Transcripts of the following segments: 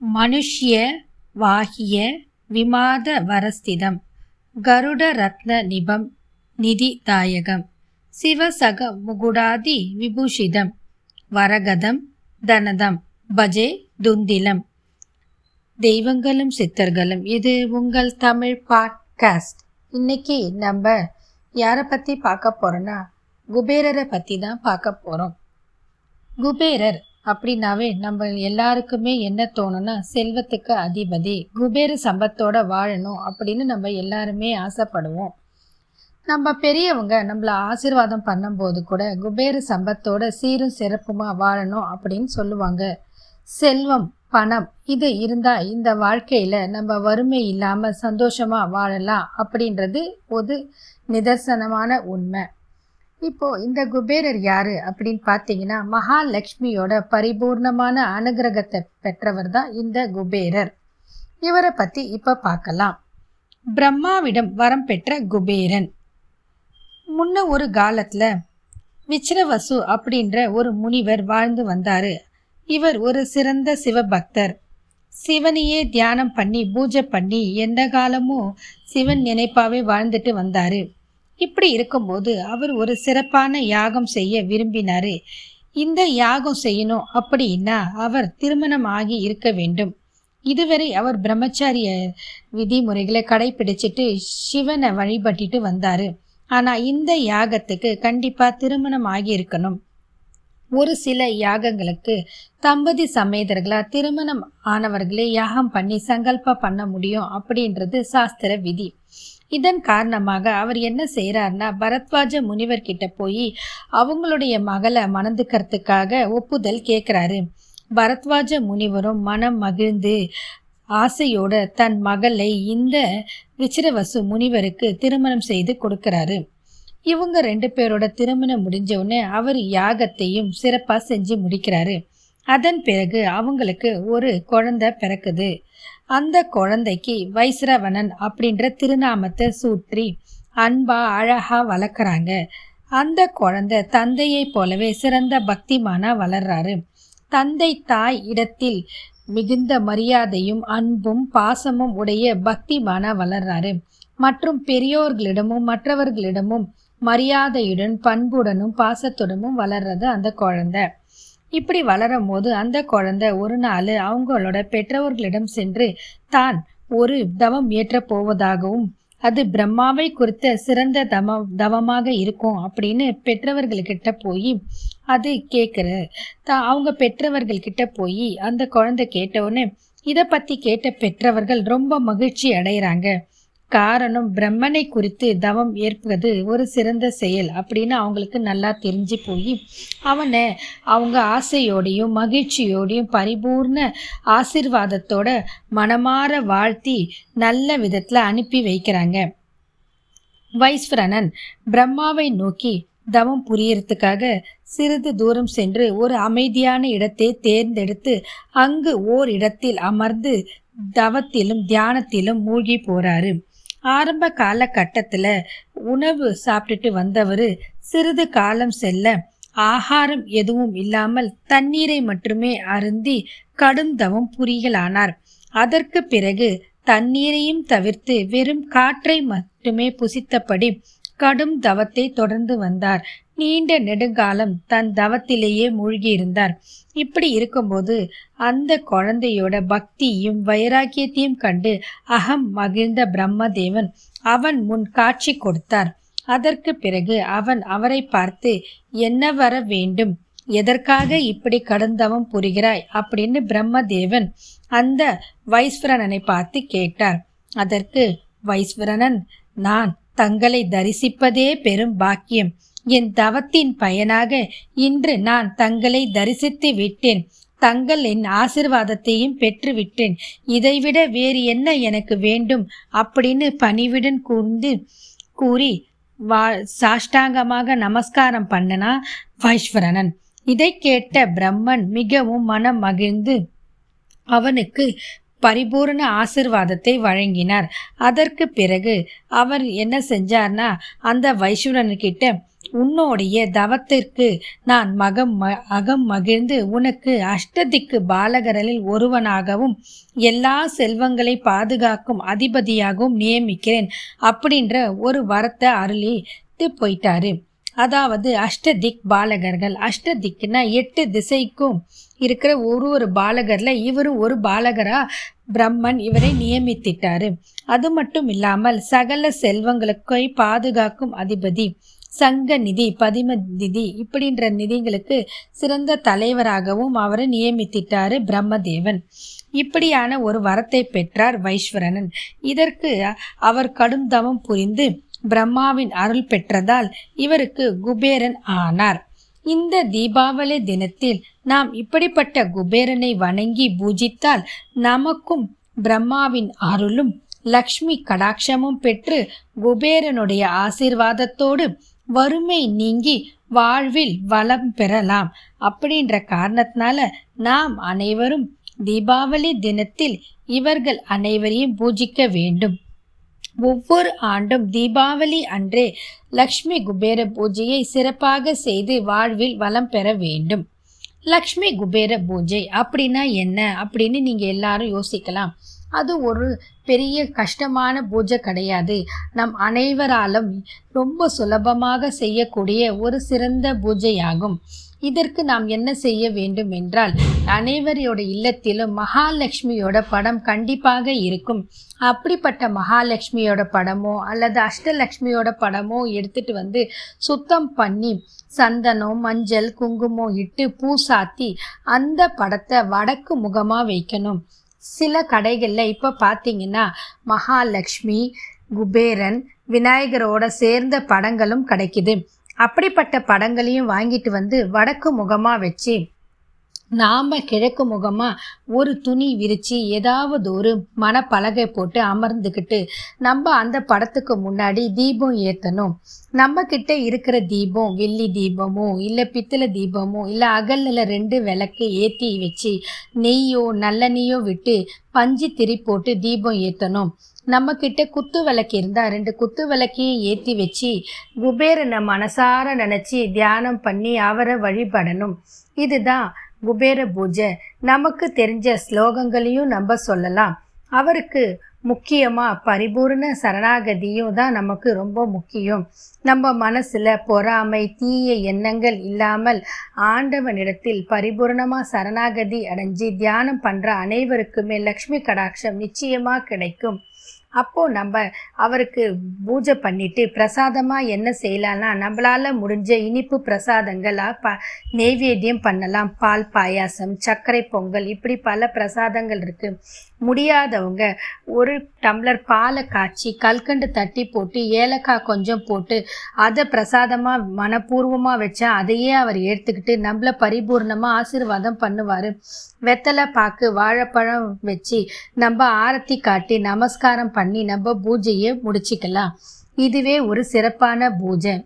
மனுஷ்ய வாகிய விமாத வரஸ்திதம் கருட ரத்ன நிபம் நிதிதாயகம் சிவசக முகுடாதி விபூஷிதம் வரகதம் தனதம் பஜே துந்திலம். தெய்வங்களும் சித்தர்களும் இது உங்கள் தமிழ் பாட்காஸ்ட். இன்னைக்கு நம்ம யாரை பற்றி பார்க்க போகிறோன்னா குபேரரை பற்றி தான் பார்க்க போகிறோம் குபேரர் அப்படின்னாவே நம்ம எல்லாருக்குமே என்ன தோணும்னா செல்வத்துக்கு அதிபதி குபேர சம்பத்தோட வாழணும் அப்படின்னு நம்ம எல்லாருமே ஆசைப்படுவோம். நம்ம பெரியவங்க நம்மளை ஆசீர்வாதம் பண்ணும்போது கூட குபேர சம்பத்தோட சீரும் சிறப்புமா வாழணும் அப்படின்னு சொல்லுவாங்க. செல்வம் பணம் இது இருந்தால் இந்த வாழ்க்கையில் நம்ம வறுமை இல்லாமல் சந்தோஷமாக வாழலாம் அப்படின்றது ஒரு நிதர்சனமான உண்மை. இப்போ இந்த குபேரர் யாரு அப்படின்னு பார்த்தீங்கன்னா மகாலட்சுமியோட பரிபூர்ணமான அனுகிரகத்தை பெற்றவர் தான் இந்த குபேரர். இவரை பற்றி இப்போ பார்க்கலாம் பிரம்மாவிடம் வரம் பெற்ற குபேரன். முன்ன ஒரு காலத்தில் விச்ரவசு அப்படின்ற ஒரு முனிவர் வாழ்ந்து வந்தார். இவர் ஒரு சிறந்த சிவபக்தர். சிவனையே தியானம் பண்ணி பூஜை பண்ணி எந்த காலமும் சிவன் நினைப்பாவே வாழ்ந்துட்டு வந்தார். இப்படி இருக்கும்போது அவர் ஒரு சிறப்பான யாகம் செய்ய விரும்பினார். இந்த யாகம் செய்யணும் அப்படின்னா அவர் திருமணம் ஆகி இருக்க வேண்டும். இதுவரை அவர் பிரம்மச்சாரிய விதிமுறைகளை கடைபிடிச்சிட்டு சிவனை வழிபட்டுட்டு வந்தார். ஆனால் இந்த யாகத்துக்கு கண்டிப்பாக திருமணம் ஆகி இருக்கணும். ஒரு சில யாகங்களுக்கு தம்பதி சமேதர்களா திருமணம் ஆனவர்களே யாகம் பண்ணி சங்கல்ப பண்ண முடியும் அப்படின்றது சாஸ்திர விதி. இதன் காரணமாக அவர் என்ன செய்கிறார்னா பரத்வாஜ முனிவர் கிட்ட போய் அவங்களுடைய மகளை மணந்துக்கிறதுக்காக ஒப்புதல் கேட்குறாரு பரத்வாஜ முனிவரும் மனம் மகிழ்ந்து ஆசையோட தன் மகளை இந்த விச்சிரவசு முனிவருக்கு திருமணம் செய்து கொடுக்கிறாரு. இவங்க ரெண்டு பேரோட திருமணம் முடிஞ்ச உடனே அவர் யாகத்தையும் சிறப்பாக செஞ்சு முடிக்கிறாரு. அதன் பிறகு அவங்களுக்கு ஒரு குழந்தை பிறக்குது. அந்த குழந்தைக்கு வைஸ்ரவணன் அப்படின்ற திருநாமத்தை சூற்றி அன்பா அழகா வளர்க்குறாங்க. அந்த குழந்தை தந்தையை போலவே சிறந்த பக்திமானா வளர்றாரு. தந்தை தாய் இடத்தில் மிகுந்த மரியாதையும் அன்பும் பாசமும் உடைய பக்திமானா வளர்றாரு. மற்றும் பெரியோர்களிடமும் மற்றவர்களிடமும் மரியாதையுடன் பண்புடனும் பாசத்துடனும் வளர்றது அந்த குழந்தை. இப்படி வளரும் போது அந்த குழந்தை ஒரு நாள் அவங்களோட பெற்றோர்களிடம் சென்று தான் ஒரு தவம் ஏற்றப் போவதாகவும் அது பிரம்மாவை குறித்த சிறந்த தம தவமாக இருக்கும் அப்படின்னு பெற்றவர்கள்கிட்ட போய் அது கேட்குற த அவங்க பெற்றவர்கள்கிட்ட போய் அந்த குழந்தை கேட்டவுடனே இதை பற்றி கேட்ட பெற்றவர்கள் ரொம்ப மகிழ்ச்சி அடைகிறாங்க காரணம் பிரம்மனை குறித்து தவம் ஏற்பது ஒரு சிறந்த செயல் அப்படின்னு அவங்களுக்கு நல்லா தெரிஞ்சு போய் அவனை அவங்க ஆசையோடையும் மகிழ்ச்சியோடையும் பரிபூர்ண ஆசிர்வாதத்தோட மனமாற வாழ்த்தி நல்ல விதத்தில் அனுப்பி வைக்கிறாங்க. வைஸ்வரனன் பிரம்மாவை நோக்கி தவம் புரியறதுக்காக சிறிது தூரம் சென்று ஒரு அமைதியான இடத்தை தேர்ந்தெடுத்து அங்கு ஓர் இடத்தில் அமர்ந்து தவத்திலும் தியானத்திலும் மூழ்கி போறாரு. ஆரம்ப காலகட்டத்தில் உணவு சாப்பிட்டுட்டு வந்தவர் சிறிது காலம் செல்ல ஆகாரம் எதுவும் இல்லாமல் தண்ணீரை மட்டுமே அருந்தி கடும் தவம் புரியலானார் அதற்கு பிறகு தண்ணீரையும் தவிர்த்து வெறும் காற்றை மட்டுமே புசித்தபடி கடும் தவத்தை தொடர்ந்து வந்தார். நீண்ட நெடுங்காலம் தன் தவத்திலேயே மூழ்கியிருந்தார். இப்படி இருக்கும்போது அந்த குழந்தையோட பக்தியும் வைராக்கியத்தையும் கண்டு அகம் மகிழ்ந்த பிரம்மதேவன் அவன் முன் காட்சி கொடுத்தார். அதற்கு பிறகு அவன் அவரை பார்த்து என்ன வர வேண்டும்? எதற்காக இப்படி கடந்தவம் புரிகிறாய்? அப்படின்னு பிரம்மதேவன் அந்த வைஸ்வரனனை பார்த்து கேட்டார். அதற்கு வைஸ்வரனன் நான் தங்களை தரிசிப்பதே பெரும் பாக்கியம். என் தவத்தின் பயனாக இன்று நான் தங்களை தரிசித்து விட்டேன். தங்கள் என் ஆசிர்வாதத்தையும் பெற்றுவிட்டேன். இதைவிட வேறு என்ன எனக்கு வேண்டும்? அப்படின்னு பணிவுடன் கூர்ந்து கூறி வா சாஷ்டாங்கமாக நமஸ்காரம் பண்ணனா வைஸ்வரனன். இதை கேட்ட பிரம்மன் மிகவும் மனம் மகிழ்ந்து அவனுக்கு பரிபூர்ண ஆசிர்வாதத்தை வழங்கினார். அதற்கு பிறகு அவர் என்ன செஞ்சார்னா அந்த வைஸ்வரன்கிட்ட உன்னோடைய தவத்திற்கு நான் மகம் அகம் மகிழ்ந்து உனக்கு அஷ்டதிக்கு பாலகரலில் ஒருவனாகவும் எல்லா செல்வங்களை பாதுகாக்கும் அதிபதியாகவும் நியமிக்கிறேன் அப்படின்ற ஒரு வரத்தை அருளி போயிட்டாரு. அதாவது அஷ்டதிக் பாலகர்கள். அஷ்டதிக்குன்னா எட்டு திசைக்கும் இருக்கிற ஒரு ஒரு பாலகரில் இவரும் ஒரு பாலகரா பிரம்மன் இவரை நியமித்திட்டாரு. அது மட்டும் இல்லாமல் சகல செல்வங்களுக்கை பாதுகாக்கும் அதிபதி சங்க நிதி பதிம நிதி இப்படின்ற நிதிகளுக்கு சிறந்த தலைவராகவும் அவரை நியமித்திட்டாரு பிரம்மதேவன். இப்படியான ஒரு வரத்தை பெற்றார் வைஸ்வரனன். இதற்கு அவர் கடும் தவம் புரிந்து பிரம்மாவின் அருள் பெற்றதால் இவருக்கு குபேரன் ஆனார். இந்த தீபாவளி தினத்தில் நாம் இப்படிப்பட்ட குபேரனை வணங்கி பூஜித்தால் நமக்கும் பிரம்மாவின் அருளும் லக்ஷ்மி கடாட்சமும் பெற்று குபேரனுடைய ஆசிர்வாதத்தோடு வறுமை நீங்கி வாழ்வில் வளம் பெறலாம். அப்படின்ற காரணத்தினால நாம் அனைவரும் தீபாவளி தினத்தில் இவர்கள் அனைவரையும் பூஜிக்க வேண்டும். ஒவ்வொரு ஆண்டும் தீபாவளி அன்றே லக்ஷ்மி குபேர பூஜையை சிறப்பாக செய்து வாழ்வில் வளம் பெற வேண்டும். லக்ஷ்மி குபேர பூஜை அப்படின்னா என்ன? அப்படின்னு நீங்க எல்லாரும் யோசிக்கலாம். அது ஒரு பெரிய கஷ்டமான பூஜை கிடையாது. நம் அனைவராலும் ரொம்ப சுலபமாக செய்யக்கூடிய ஒரு சிறந்த பூஜையாகும். இதற்கு நாம் என்ன செய்ய வேண்டும் என்றால் அனைவரையோட இல்லத்திலும் மகாலட்சுமியோட படம் கண்டிப்பாக இருக்கும். அப்படிப்பட்ட மகாலட்சுமியோட படமோ அல்லது அஷ்டலக்ஷ்மியோட படமோ எடுத்துட்டு வந்து சுத்தம் பண்ணி சந்தனம் மஞ்சள் குங்குமம் இட்டு பூ சாத்தி அந்த படத்தை வடக்கு முகமாக வைக்கணும். சில கடைகளில் இப்போ பார்த்தீங்கன்னா மகாலட்சுமி குபேரன் விநாயகரோட சேர்ந்த படங்களும் கிடைக்குது. அப்படிப்பட்ட படங்களையும் வாங்கிட்டு வந்து வடக்கு முகமாக வச்சு நாம் கிழக்கு முகமாக ஒரு துணி விரித்து ஏதாவது ஒரு மனப்பலகை போட்டு அமர்ந்துக்கிட்டு நம்ம அந்த படத்துக்கு முன்னாடி தீபம் ஏற்றணும் நம்ம கிட்ட இருக்கிற தீபம் வெள்ளி தீபமோ இல்லை பித்தளை தீபமோ இல்லை அகலில் ரெண்டு விளக்கு ஏற்றி வச்சு நெய்யோ நல்லெண்ணெயோ விட்டு பஞ்சு திரி போட்டு தீபம் ஏற்றணும் நம்ம கிட்ட குத்து விளக்கு இருந்தால் ரெண்டு குத்து விளக்கையும் ஏற்றி வச்சு குபேரனை மனசார நினச்சி தியானம் பண்ணி அவரை வழிபடணும். இதுதான் குபேர பூஜை நமக்கு தெரிஞ்ச ஸ்லோகங்களையும் நம்ம சொல்லலாம். அவருக்கு முக்கியமாக பரிபூர்ண சரணாகதியும் தான் நமக்கு ரொம்ப முக்கியம். நம்ம மனசில் பொறாமை தீய எண்ணங்கள் இல்லாமல் ஆண்டவனிடத்தில் பரிபூர்ணமாக சரணாகதி அடைஞ்சு தியானம் பண்ணுற அனைவருக்குமே லக்ஷ்மி கடாட்சம் நிச்சயமாக கிடைக்கும். அப்போது நம்ம அவருக்கு பூஜை பண்ணிட்டு பிரசாதமாக என்ன செய்யலாம்னா நம்மளால் முடிஞ்ச இனிப்பு பிரசாதங்களாக ப நெய்வேத்தியம் பண்ணலாம். பால் பாயாசம் சர்க்கரை பொங்கல் இப்படி பல பிரசாதங்கள் இருக்குது முடியாதவங்க. ஒரு டம்ளர் பாலை காய்ச்சி கல்கண்டு தட்டி போட்டு ஏலக்காய் கொஞ்சம் போட்டு அதை பிரசாதமாக மனப்பூர்வமாக வச்சா அதையே அவர் எடுத்துக்கிட்டு நம்மளை பரிபூர்ணமாக ஆசீர்வாதம் பண்ணுவார். வெத்தலை பாக்கு வாழைப்பழம் வச்சு நம்ம ஆரத்தி காட்டி நமஸ்காரம் பண்ணி நம்ம பூஜையை முடிச்சுக்கலாம். இதுவே ஒரு சிறப்பான பூஜை.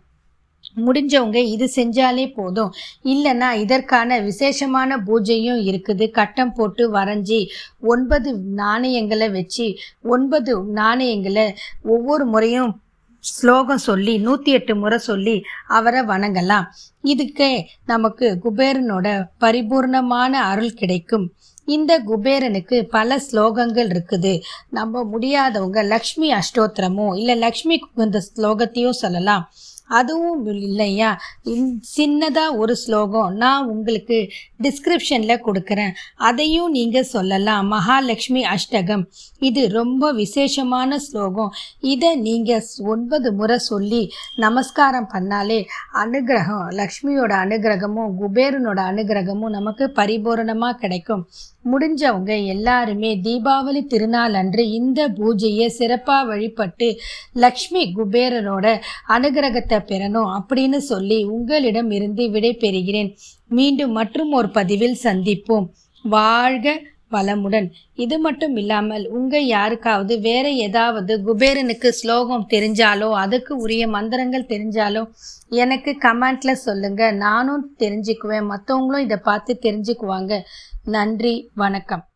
முடிஞ்சவங்க இது செஞ்சாலே போதும். இல்லைன்னா இதற்கான விசேஷமான பூஜையும் இருக்குது. கட்டம் போட்டு வரைஞ்சி ஒன்பது நாணயங்களை வச்சு ஒன்பது நாணயங்களை ஒவ்வொரு முறையும் ஸ்லோகம் சொல்லி நூற்றி எட்டு முறை சொல்லி அவரை வணங்கலாம். இதுக்கே நமக்கு குபேரனோட பரிபூர்ணமான அருள் கிடைக்கும். இந்த குபேரனுக்கு பல ஸ்லோகங்கள் இருக்குது. நம்ம முடியாதவங்க லக்ஷ்மி அஷ்டோத்திரமோ இல்லை லக்ஷ்மி குந்த ஸ்லோகத்தையும் சொல்லலாம். அதுவும் இல்லையா? சின்னதாக ஒரு ஸ்லோகம் நான் உங்களுக்கு டிஸ்கிரிப்ஷனில் கொடுக்குறேன். அதையும் நீங்கள் சொல்லலாம். மகாலட்சுமி அஷ்டகம். இது ரொம்ப விசேஷமான ஸ்லோகம். இதை நீங்கள் ஒன்பது முறை சொல்லி நமஸ்காரம் பண்ணாலே அனுகிரகம் லக்ஷ்மியோட அனுகிரகமும் குபேரனோட அனுகிரகமும் நமக்கு பரிபூரணமாக கிடைக்கும். முடிஞ்சவங்க எல்லாருமே தீபாவளி திருநாள் அன்று இந்த பூஜையை சிறப்பாக வழிபட்டு லக்ஷ்மி குபேரனோட அனுகிரகத்தை பெறணும் அப்படின்னு சொல்லி உங்களிடம் இருந்து விடை பெறுகிறேன். மீண்டும் மற்றும் ஒரு பதிவில் சந்திப்போம். வாழ்க வளமுடன். இது மட்டும் இல்லாமல் உங்கள் யாருக்காவது வேற ஏதாவது குபேரனுக்கு ஸ்லோகம் தெரிஞ்சாலோ அதுக்கு உரிய மந்திரங்கள் தெரிஞ்சாலோ எனக்கு கமெண்ட்ல சொல்லுங்க. நானும் தெரிஞ்சுக்குவேன். மற்றவங்களும் இதை பார்த்து தெரிஞ்சுக்குவாங்க. நன்றி வணக்கம்.